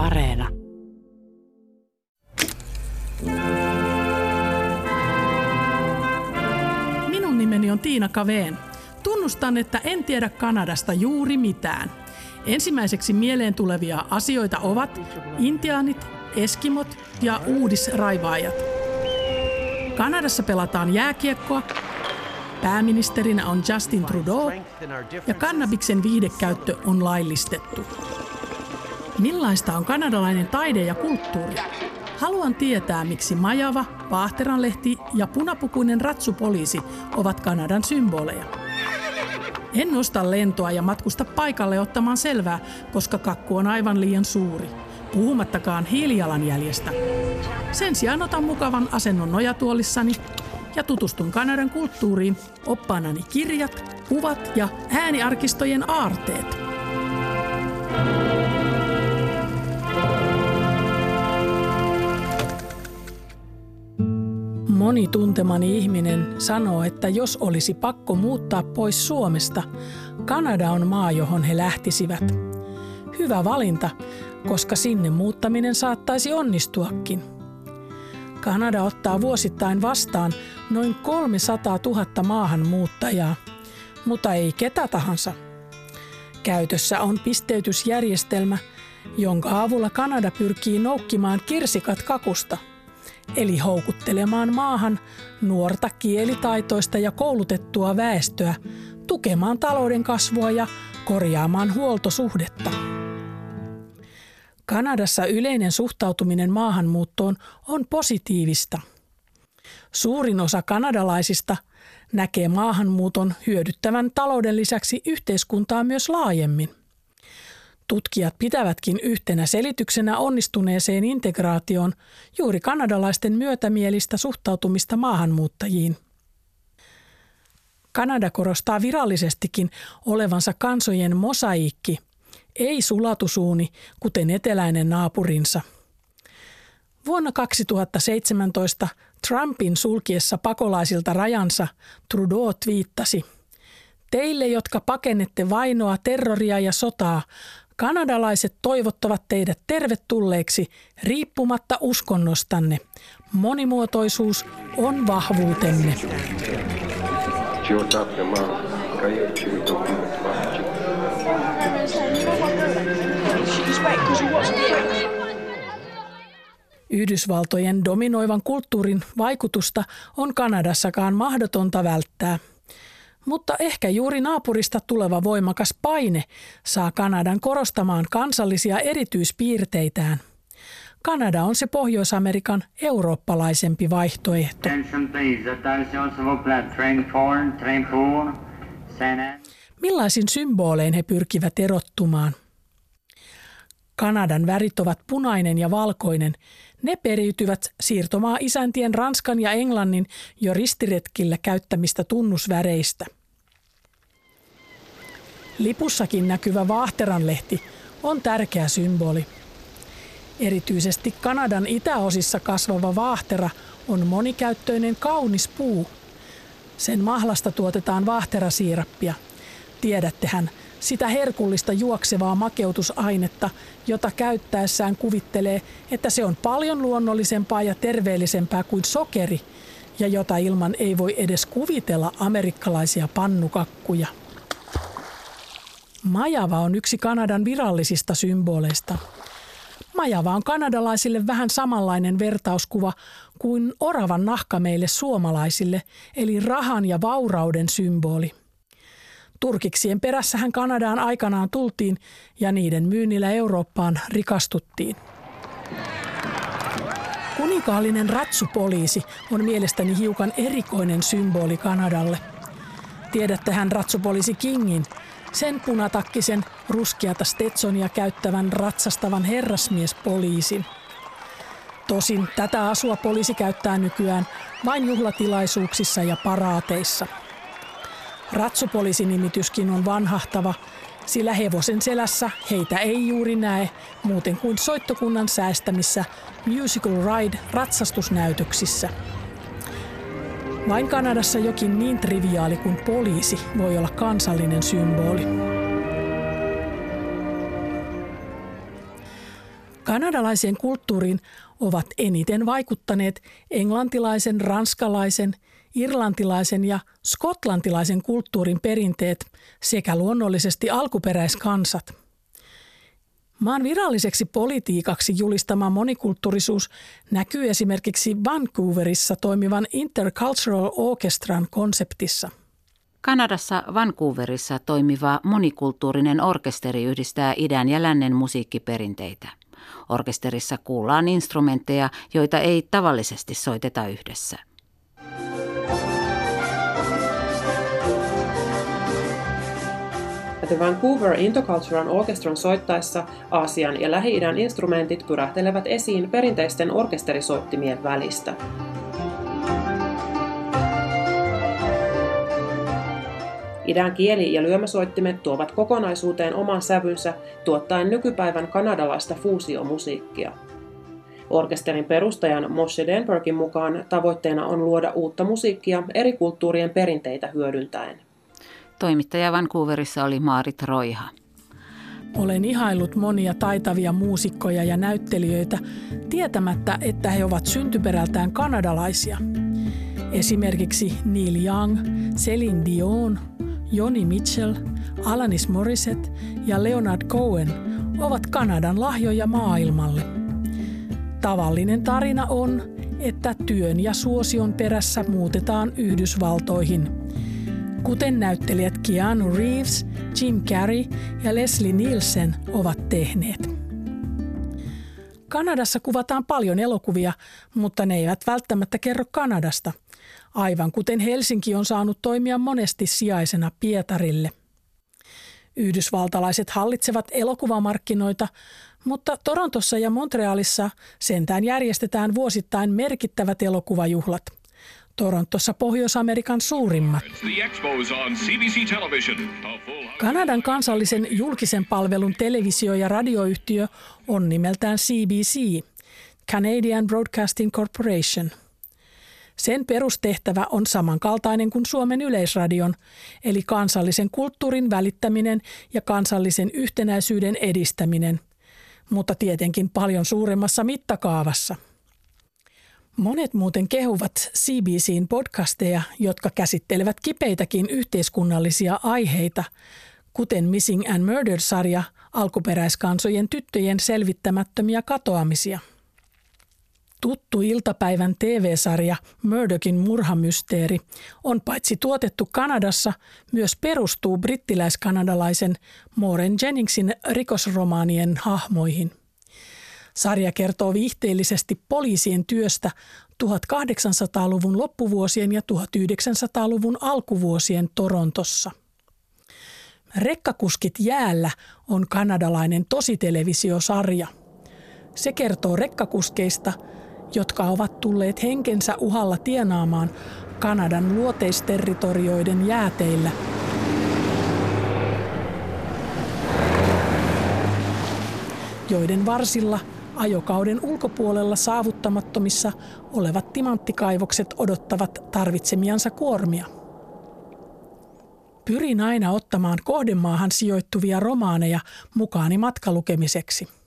Areena. Minun nimeni on Tiina Kaveen. Tunnustan, että en tiedä Kanadasta juuri mitään. Ensimmäiseksi mieleen tulevia asioita ovat intiaanit, eskimot ja uudisraivaajat. Kanadassa pelataan jääkiekkoa, pääministerinä on Justin Trudeau ja kannabiksen viihdekäyttö on laillistettu. Millaista on kanadalainen taide ja kulttuuri? Haluan tietää, miksi majava, vaahteranlehti ja punapukuinen ratsupoliisi ovat Kanadan symboleja. En nosta lentoa ja matkusta paikalle ottamaan selvää, koska kakku on aivan liian suuri. Puhumattakaan hiilijalanjäljestä. Sen sijaan otan mukavan asennon nojatuolissani ja tutustun Kanadan kulttuuriin oppaanani kirjat, kuvat ja ääniarkistojen aarteet. Moni tuntemani ihminen sanoo, että jos olisi pakko muuttaa pois Suomesta, Kanada on maa, johon he lähtisivät. Hyvä valinta, koska sinne muuttaminen saattaisi onnistuakin. Kanada ottaa vuosittain vastaan noin 300 000 maahanmuuttajaa, mutta ei ketä tahansa. Käytössä on pisteytysjärjestelmä, jonka avulla Kanada pyrkii noukkimaan kirsikat kakusta – eli houkuttelemaan maahan nuorta kielitaitoista ja koulutettua väestöä tukemaan talouden kasvua ja korjaamaan huoltosuhdetta. Kanadassa yleinen suhtautuminen maahanmuuttoon on positiivista. Suurin osa kanadalaisista näkee maahanmuuton hyödyttävän talouden lisäksi yhteiskuntaa myös laajemmin. Tutkijat pitävätkin yhtenä selityksenä onnistuneeseen integraatioon juuri kanadalaisten myötämielistä suhtautumista maahanmuuttajiin. Kanada korostaa virallisestikin olevansa kansojen mosaiikki, ei sulatusuuni, kuten eteläinen naapurinsa. Vuonna 2017 Trumpin sulkiessa pakolaisilta rajansa Trudeau twiittasi – Teille, jotka pakennette vainoa, terroria ja sotaa, Kanadalaiset toivottavat teidät tervetulleeksi riippumatta uskonnostanne. Monimuotoisuus on vahvuutemme. Yhdysvaltojen dominoivan kulttuurin vaikutusta on Kanadassakaan mahdotonta välttää – mutta ehkä juuri naapurista tuleva voimakas paine saa Kanadan korostamaan kansallisia erityispiirteitään. Kanada on se Pohjois-Amerikan eurooppalaisempi vaihtoehto. Millaisin symbolein he pyrkivät erottumaan? Kanadan värit ovat punainen ja valkoinen. Ne periytyvät siirtomaa isäntien Ranskan ja Englannin jo ristiretkillä käyttämistä tunnusväreistä. Lipussakin näkyvä vaahteranlehti on tärkeä symboli. Erityisesti Kanadan itäosissa kasvava vaahtera on monikäyttöinen kaunis puu. Sen mahlasta tuotetaan vaahterasiirappia. Tiedättehän, sitä herkullista juoksevaa makeutusainetta, jota käyttäessään kuvittelee, että se on paljon luonnollisempaa ja terveellisempää kuin sokeri, ja jota ilman ei voi edes kuvitella amerikkalaisia pannukakkuja. Majava on yksi Kanadan virallisista symboleista. Majava on kanadalaisille vähän samanlainen vertauskuva kuin oravan nahka meille suomalaisille, eli rahan ja vaurauden symboli. Turkiksien perässähän Kanadaan aikanaan tultiin ja niiden myynnillä Eurooppaan rikastuttiin. Kuninkaallinen ratsupoliisi on mielestäni hiukan erikoinen symboli Kanadalle. Tiedättehän ratsupoliisi Kingin, sen punatakkisen ruskeata Stetsonia käyttävän ratsastavan herrasmiespoliisin. Tosin tätä asua poliisi käyttää nykyään vain juhlatilaisuuksissa ja paraateissa – Ratsupoliisinimityskin on vanhahtava, sillä hevosen selässä heitä ei juuri näe muuten kuin soittokunnan säästämissä Musical Ride ratsastusnäytöksissä. Vain Kanadassa jokin niin triviaali kuin poliisi voi olla kansallinen symboli. Kanadalaiseen kulttuuriin ovat eniten vaikuttaneet englantilaisen, ranskalaisen, irlantilaisen ja skotlantilaisen kulttuurin perinteet sekä luonnollisesti alkuperäiskansat. Maan viralliseksi politiikaksi julistama monikulttuurisuus näkyy esimerkiksi Vancouverissa toimivan Intercultural Orchestran konseptissa – Kanadassa Vancouverissa toimiva monikulttuurinen orkesteri yhdistää idän ja lännen musiikkiperinteitä. Orkesterissa kuullaan instrumentteja, joita ei tavallisesti soiteta yhdessä. The Vancouver Intercultural Orchestran soittaessa Aasian ja Lähi-idän instrumentit pyrähtelevät esiin perinteisten orkesterisoittimien välistä. Idän kieli- ja lyömäsoittimet tuovat kokonaisuuteen oman sävynsä, tuottaen nykypäivän kanadalaista fuusiomusiikkia. Orkesterin perustajan Moshe Denbergin mukaan tavoitteena on luoda uutta musiikkia eri kulttuurien perinteitä hyödyntäen. Toimittaja Vancouverissa oli Maarit Roiha. Olen ihaillut monia taitavia muusikkoja ja näyttelijöitä tietämättä, että he ovat syntyperältään kanadalaisia. Esimerkiksi Neil Young, Celine Dion, Joni Mitchell, Alanis Morissette ja Leonard Cohen ovat Kanadan lahjoja maailmalle. Tavallinen tarina on, että työn ja suosion perässä muutetaan Yhdysvaltoihin. Kuten näyttelijät Keanu Reeves, Jim Carrey ja Leslie Nielsen ovat tehneet. Kanadassa kuvataan paljon elokuvia, mutta ne eivät välttämättä kerro Kanadasta – aivan kuten Helsinki on saanut toimia monesti sijaisena Pietarille. Yhdysvaltalaiset hallitsevat elokuvamarkkinoita, mutta Torontossa ja Montrealissa sentään järjestetään vuosittain merkittävät elokuvajuhlat. Torontossa Pohjois-Amerikan suurimmat. Kanadan kansallisen julkisen palvelun televisio- ja radioyhtiö on nimeltään CBC, Canadian Broadcasting Corporation – sen perustehtävä on samankaltainen kuin Suomen yleisradion, eli kansallisen kulttuurin välittäminen ja kansallisen yhtenäisyyden edistäminen, mutta tietenkin paljon suuremmassa mittakaavassa. Monet muuten kehuvat CBCin podcasteja, jotka käsittelevät kipeitäkin yhteiskunnallisia aiheita, kuten Missing and Murdered-sarja alkuperäiskansojen tyttöjen selvittämättömiä katoamisia – Tuttu iltapäivän TV-sarja Murdochin murhamysteeri on paitsi tuotettu Kanadassa, myös perustuu brittiläis-kanadalaisen Moren Jenningsin rikosromaanien hahmoihin. Sarja kertoo viihteellisesti poliisien työstä 1800-luvun loppuvuosien ja 1900-luvun alkuvuosien Torontossa. Rekkakuskit jäällä on kanadalainen tositelevisiosarja. Se kertoo rekkakuskeista – jotka ovat tulleet henkensä uhalla tienaamaan Kanadan luoteisterritorioiden jääteillä. joiden varsilla ajokauden ulkopuolella saavuttamattomissa olevat timanttikaivokset odottavat tarvitsemiansa kuormia. Pyrin aina ottamaan kohdemaahan sijoittuvia romaaneja mukaani matkalukemiseksi –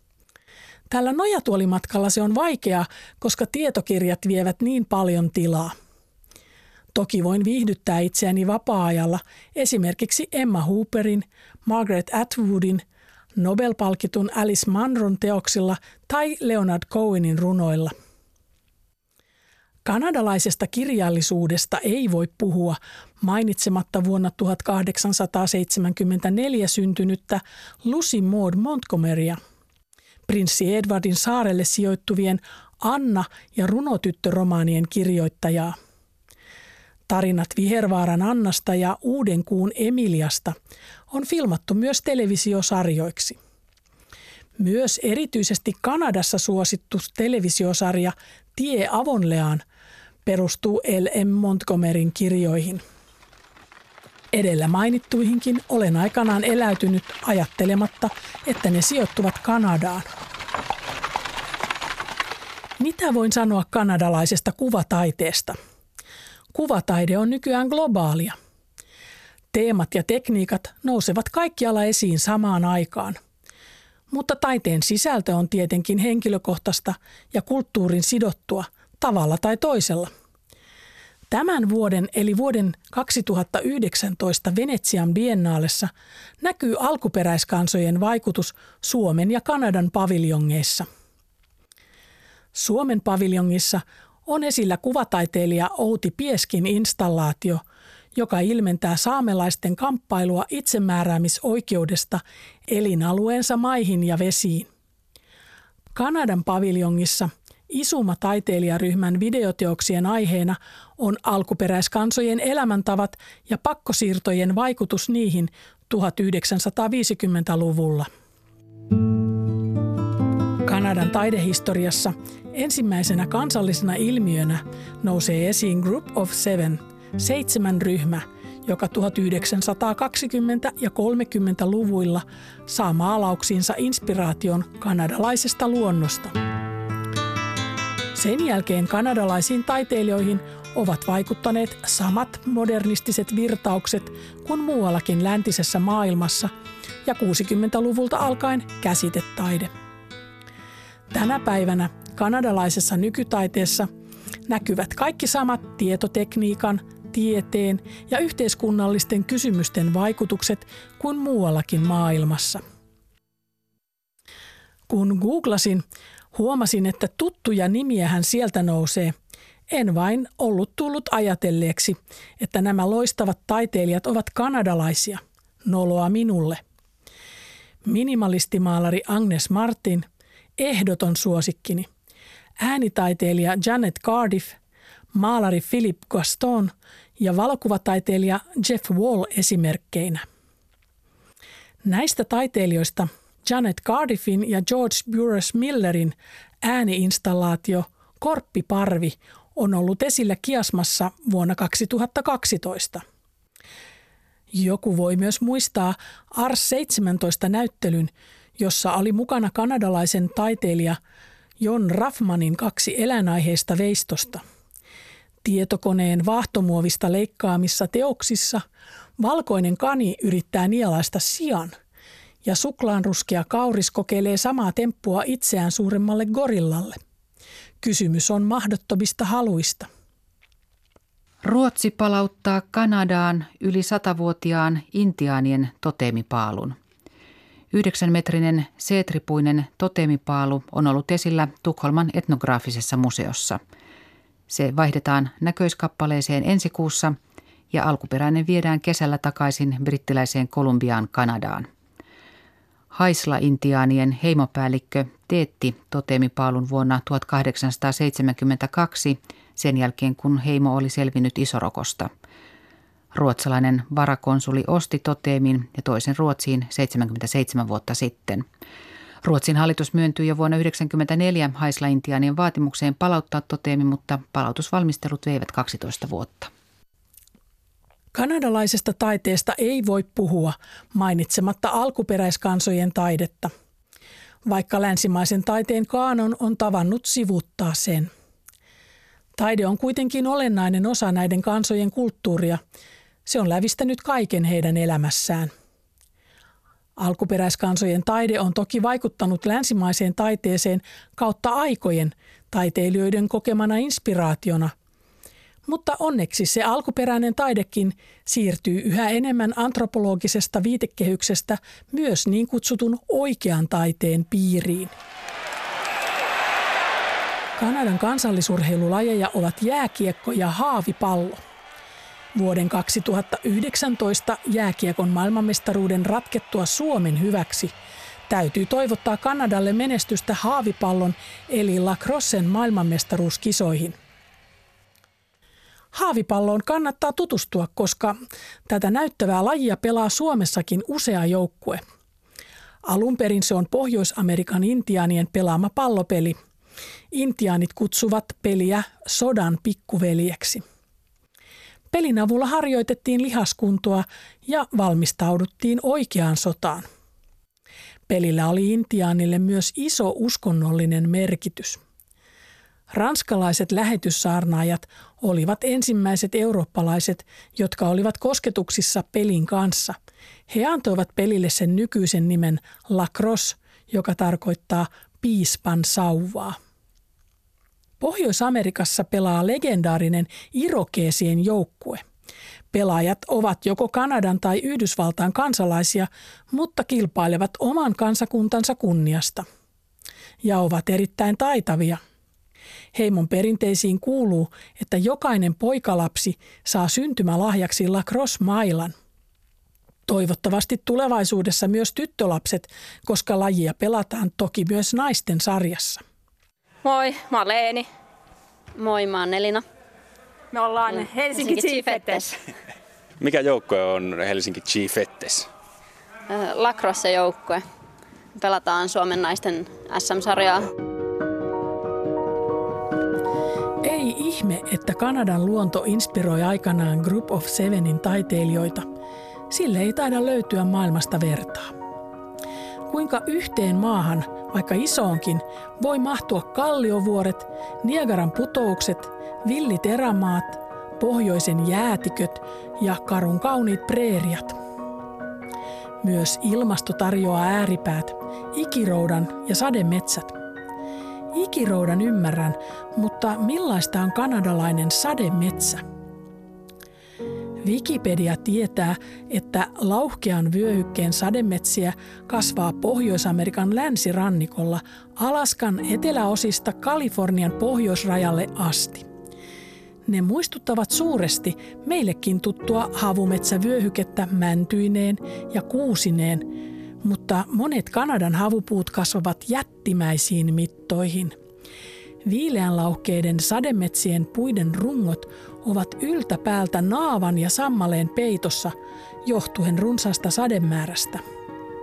Tällä nojatuolimatkalla se on vaikea, koska tietokirjat vievät niin paljon tilaa. Toki voin viihdyttää itseäni vapaa-ajalla esimerkiksi Emma Hooperin, Margaret Atwoodin, Nobel-palkitun Alice Munron teoksilla tai Leonard Cohenin runoilla. Kanadalaisesta kirjallisuudesta ei voi puhua mainitsematta vuonna 1874 syntynyttä Lucy Maud Montgomerya – prinssi Edwardin saarelle sijoittuvien Anna- ja runotyttöromaanien kirjoittajaa. Tarinat Vihervaaran Annasta ja Uudenkuun Emiliasta on filmattu myös televisiosarjoiksi. Myös erityisesti Kanadassa suosittu televisiosarja Tie Avonleaan perustuu L.M. Montgomeryn kirjoihin – Edellä mainittuihinkin olen aikanaan eläytynyt ajattelematta, että ne sijoittuvat Kanadaan. Mitä voin sanoa kanadalaisesta kuvataiteesta? Kuvataide on nykyään globaalia. Teemat ja tekniikat nousevat kaikkialla esiin samaan aikaan. mutta taiteen sisältö on tietenkin henkilökohtaista ja kulttuurin sidottua tavalla tai toisella. Tämän vuoden eli vuoden 2019 Venetsian biennaalessa näkyy alkuperäiskansojen vaikutus Suomen ja Kanadan paviljongeissa. Suomen paviljongissa on esillä kuvataiteilija Outi Pieskin installaatio, joka ilmentää saamelaisten kamppailua itsemääräämisoikeudesta elinalueensa maihin ja vesiin. Kanadan paviljongissa Isuma-taiteilijaryhmän videoteoksien aiheena on alkuperäiskansojen elämäntavat ja pakkosiirtojen vaikutus niihin 1950-luvulla. Kanadan taidehistoriassa ensimmäisenä kansallisena ilmiönä nousee esiin Group of Seven, seitsemän ryhmä, joka 1920- ja 30-luvuilla saa maalauksiinsa inspiraation kanadalaisesta luonnosta. Sen jälkeen kanadalaisiin taiteilijoihin ovat vaikuttaneet samat modernistiset virtaukset kuin muuallakin läntisessä maailmassa ja 60-luvulta alkaen käsitetaide. Tänä päivänä kanadalaisessa nykytaiteessa näkyvät kaikki samat tietotekniikan, tieteen ja yhteiskunnallisten kysymysten vaikutukset kuin muuallakin maailmassa. Kun googlasin, huomasin, että tuttuja nimiähän sieltä nousee. En vain ollut tullut ajatelleeksi, että nämä loistavat taiteilijat ovat kanadalaisia. Noloa minulle. Minimalistimaalari Agnes Martin, ehdoton suosikkini. Äänitaiteilija Janet Cardiff, maalari Philip Gaston ja valokuvataiteilija Jeff Wall esimerkkeinä. Näistä taiteilijoista Janet Cardiffin ja George Burroughs Millerin ääniinstallaatio Korppiparvi on ollut esillä Kiasmassa vuonna 2012. Joku voi myös muistaa Ars 17 näyttelyn, jossa oli mukana kanadalaisen taiteilija Jon Raffmanin kaksi eläinaiheista veistosta. Tietokoneen vaahtomuovista leikkaamissa teoksissa valkoinen kani yrittää nielaista sian ja suklaanruskea kauris kokeilee samaa temppua itseään suuremmalle gorillalle. Kysymys on mahdottomista haluista. Ruotsi palauttaa Kanadaan yli satavuotiaan intiaanien totemipaalun. Yhdeksänmetrinen seetripuinen totemipaalu on ollut esillä Tukholman etnograafisessa museossa. Se vaihdetaan näköiskappaleeseen ensi kuussa ja alkuperäinen viedään kesällä takaisin brittiläiseen Kolumbiaan Kanadaan. Haisla-intiaanien heimopäällikkö teetti totemipaalun vuonna 1872 sen jälkeen, kun heimo oli selvinnyt Isorokosta – Ruotsalainen varakonsuli osti toteemin ja toisen Ruotsiin 77 vuotta sitten. Ruotsin hallitus myöntyi jo vuonna 1994 Haisla-Intiaanien vaatimukseen palauttaa toteemi, mutta palautusvalmistelut veivät 12 vuotta. Kanadalaisesta taiteesta ei voi puhua mainitsematta alkuperäiskansojen taidetta, vaikka länsimaisen taiteen kaanon on tavannut sivuttaa sen. Taide on kuitenkin olennainen osa näiden kansojen kulttuuria se on lävistänyt kaiken heidän elämässään. Alkuperäiskansojen taide on toki vaikuttanut länsimaiseen taiteeseen kautta aikojen taiteilijoiden kokemana inspiraationa, mutta onneksi se alkuperäinen taidekin siirtyy yhä enemmän antropologisesta viitekehyksestä myös niin kutsutun oikean taiteen piiriin. Kanadan kansallisurheilulajeja ovat jääkiekko ja haavipallo – Vuoden 2019 jääkiekon maailmanmestaruuden ratkettua Suomen hyväksi täytyy toivottaa Kanadalle menestystä haavipallon eli lacrossen maailmanmestaruuskisoihin. Haavipalloon kannattaa tutustua, koska tätä näyttävää lajia pelaa Suomessakin usea joukkue. Alun perin se on Pohjois-Amerikan intiaanien pelaama pallopeli. Intiaanit kutsuvat peliä sodan pikkuveljeksi. Pelin avulla harjoitettiin lihaskuntoa ja valmistauduttiin oikeaan sotaan. Pelillä oli intiaanille myös iso uskonnollinen merkitys. Ranskalaiset lähetyssaarnaajat olivat ensimmäiset eurooppalaiset, jotka olivat kosketuksissa pelin kanssa. He antoivat pelille sen nykyisen nimen lacrosse, joka tarkoittaa piispan sauvaa. Pohjois-Amerikassa pelaa legendaarinen Irokeesien joukkue. Pelaajat ovat joko Kanadan tai Yhdysvaltain kansalaisia, mutta kilpailevat oman kansakuntansa kunniasta. Ja ovat erittäin taitavia. Heimon perinteisiin kuuluu, että jokainen poikalapsi saa syntymälahjaksi lacrosse-mailan. Toivottavasti tulevaisuudessa myös tyttölapset, koska lajia pelataan toki myös naisten sarjassa. Moi, mä oon Leeni. Moi, mä oon Elina. Me ollaan Helsinki, Helsinki Chiefettes. Mikä joukkue on Helsinki Chiefettes? Lacrosse-joukkue. Pelataan Suomen naisten SM-sarjaa. Ei ihme, että Kanadan luonto inspiroi aikanaan Group of Sevenin taiteilijoita. Sille ei taida löytyä maailmasta vertaa. Kuinka yhteen maahan, vaikka isoonkin, voi mahtua kalliovuoret, Niagaran putoukset, villit erämaat, pohjoisen jäätiköt ja karun kauniit preeriat. Myös ilmasto tarjoaa ääripäät, ikiroudan ja sademetsät – Ikiroudan ymmärrän, mutta millaista on kanadalainen sademetsä? Wikipedia tietää, että lauhkean vyöhykkeen sademetsiä kasvaa Pohjois-Amerikan länsirannikolla Alaskan eteläosista Kalifornian pohjoisrajalle asti. Ne muistuttavat suuresti meillekin tuttua havumetsävyöhykettä mäntyineen ja kuusineen, mutta monet Kanadan havupuut kasvavat jättimäisiin mittoihin. Viileänlauhkeiden sademetsien puiden rungot ovat yltäpäältä naavan ja sammaleen peitossa johtuen runsaasta sademäärästä,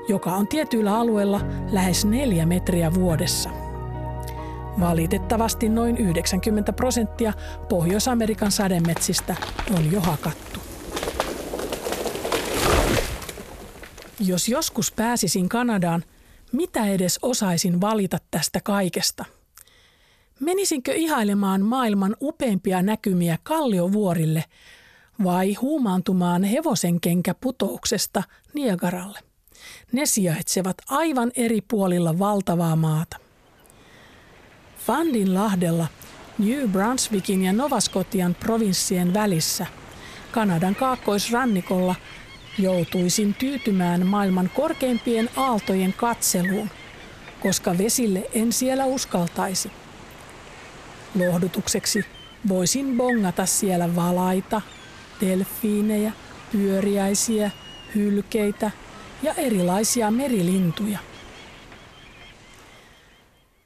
joka on tietyillä alueilla lähes neljä metriä vuodessa. Valitettavasti noin 90 prosenttia Pohjois-Amerikan sademetsistä on jo hakattu. Jos joskus pääsisin Kanadaan, mitä edes osaisin valita tästä kaikesta? Menisinkö ihailemaan maailman upeimpia näkymiä kalliovuorille vai huumaantumaan hevosenkenkä putouksesta Niagaralle? Ne sijaitsevat aivan eri puolilla valtavaa maata. Fandin lahdella, New Brunswickin ja Nova Scotian provinssien välissä, Kanadan kaakkoisrannikolla – joutuisin tyytymään maailman korkeimpien aaltojen katseluun, koska vesille en siellä uskaltaisi. Lohdutukseksi voisin bongata siellä valaita, delfiinejä, pyöriäisiä, hylkeitä ja erilaisia merilintuja.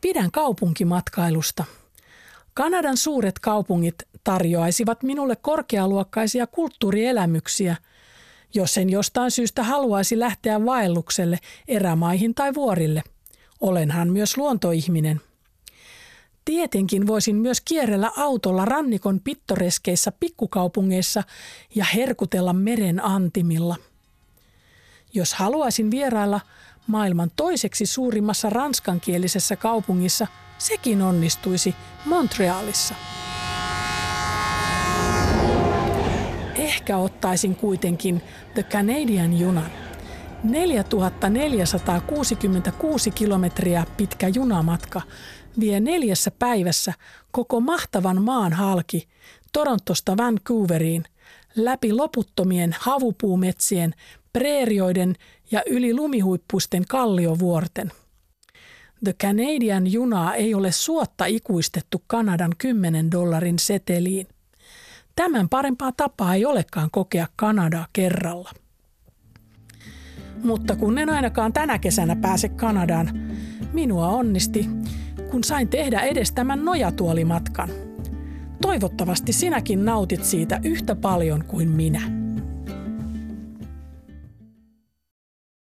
Pidän kaupunkimatkailusta. Kanadan suuret kaupungit tarjoaisivat minulle korkealuokkaisia kulttuurielämyksiä – jos en jostain syystä haluaisi lähteä vaellukselle erämaihin tai vuorille. Olenhan myös luontoihminen. Tietenkin voisin myös kierrellä autolla rannikon pittoreskeissä pikkukaupungeissa ja herkutella meren antimilla. Jos haluaisin vierailla maailman toiseksi suurimmassa ranskankielisessä kaupungissa, sekin onnistuisi Montrealissa. Ehkä ottaisin kuitenkin The Canadian junan. 4466 kilometriä pitkä junamatka vie neljässä päivässä koko mahtavan maan halki Torontosta Vancouveriin läpi loputtomien havupuumetsien, preerioiden ja yli lumihuippuisten kalliovuorten. The Canadian junaa ei ole suotta ikuistettu Kanadan 10 dollarin seteliin. Tämän parempaa tapaa ei olekaan kokea Kanadaa kerralla. Mutta kun en ainakaan tänä kesänä pääse Kanadaan, minua onnisti, kun sain tehdä edes tämän nojatuolimatkan. Toivottavasti sinäkin nautit siitä yhtä paljon kuin minä.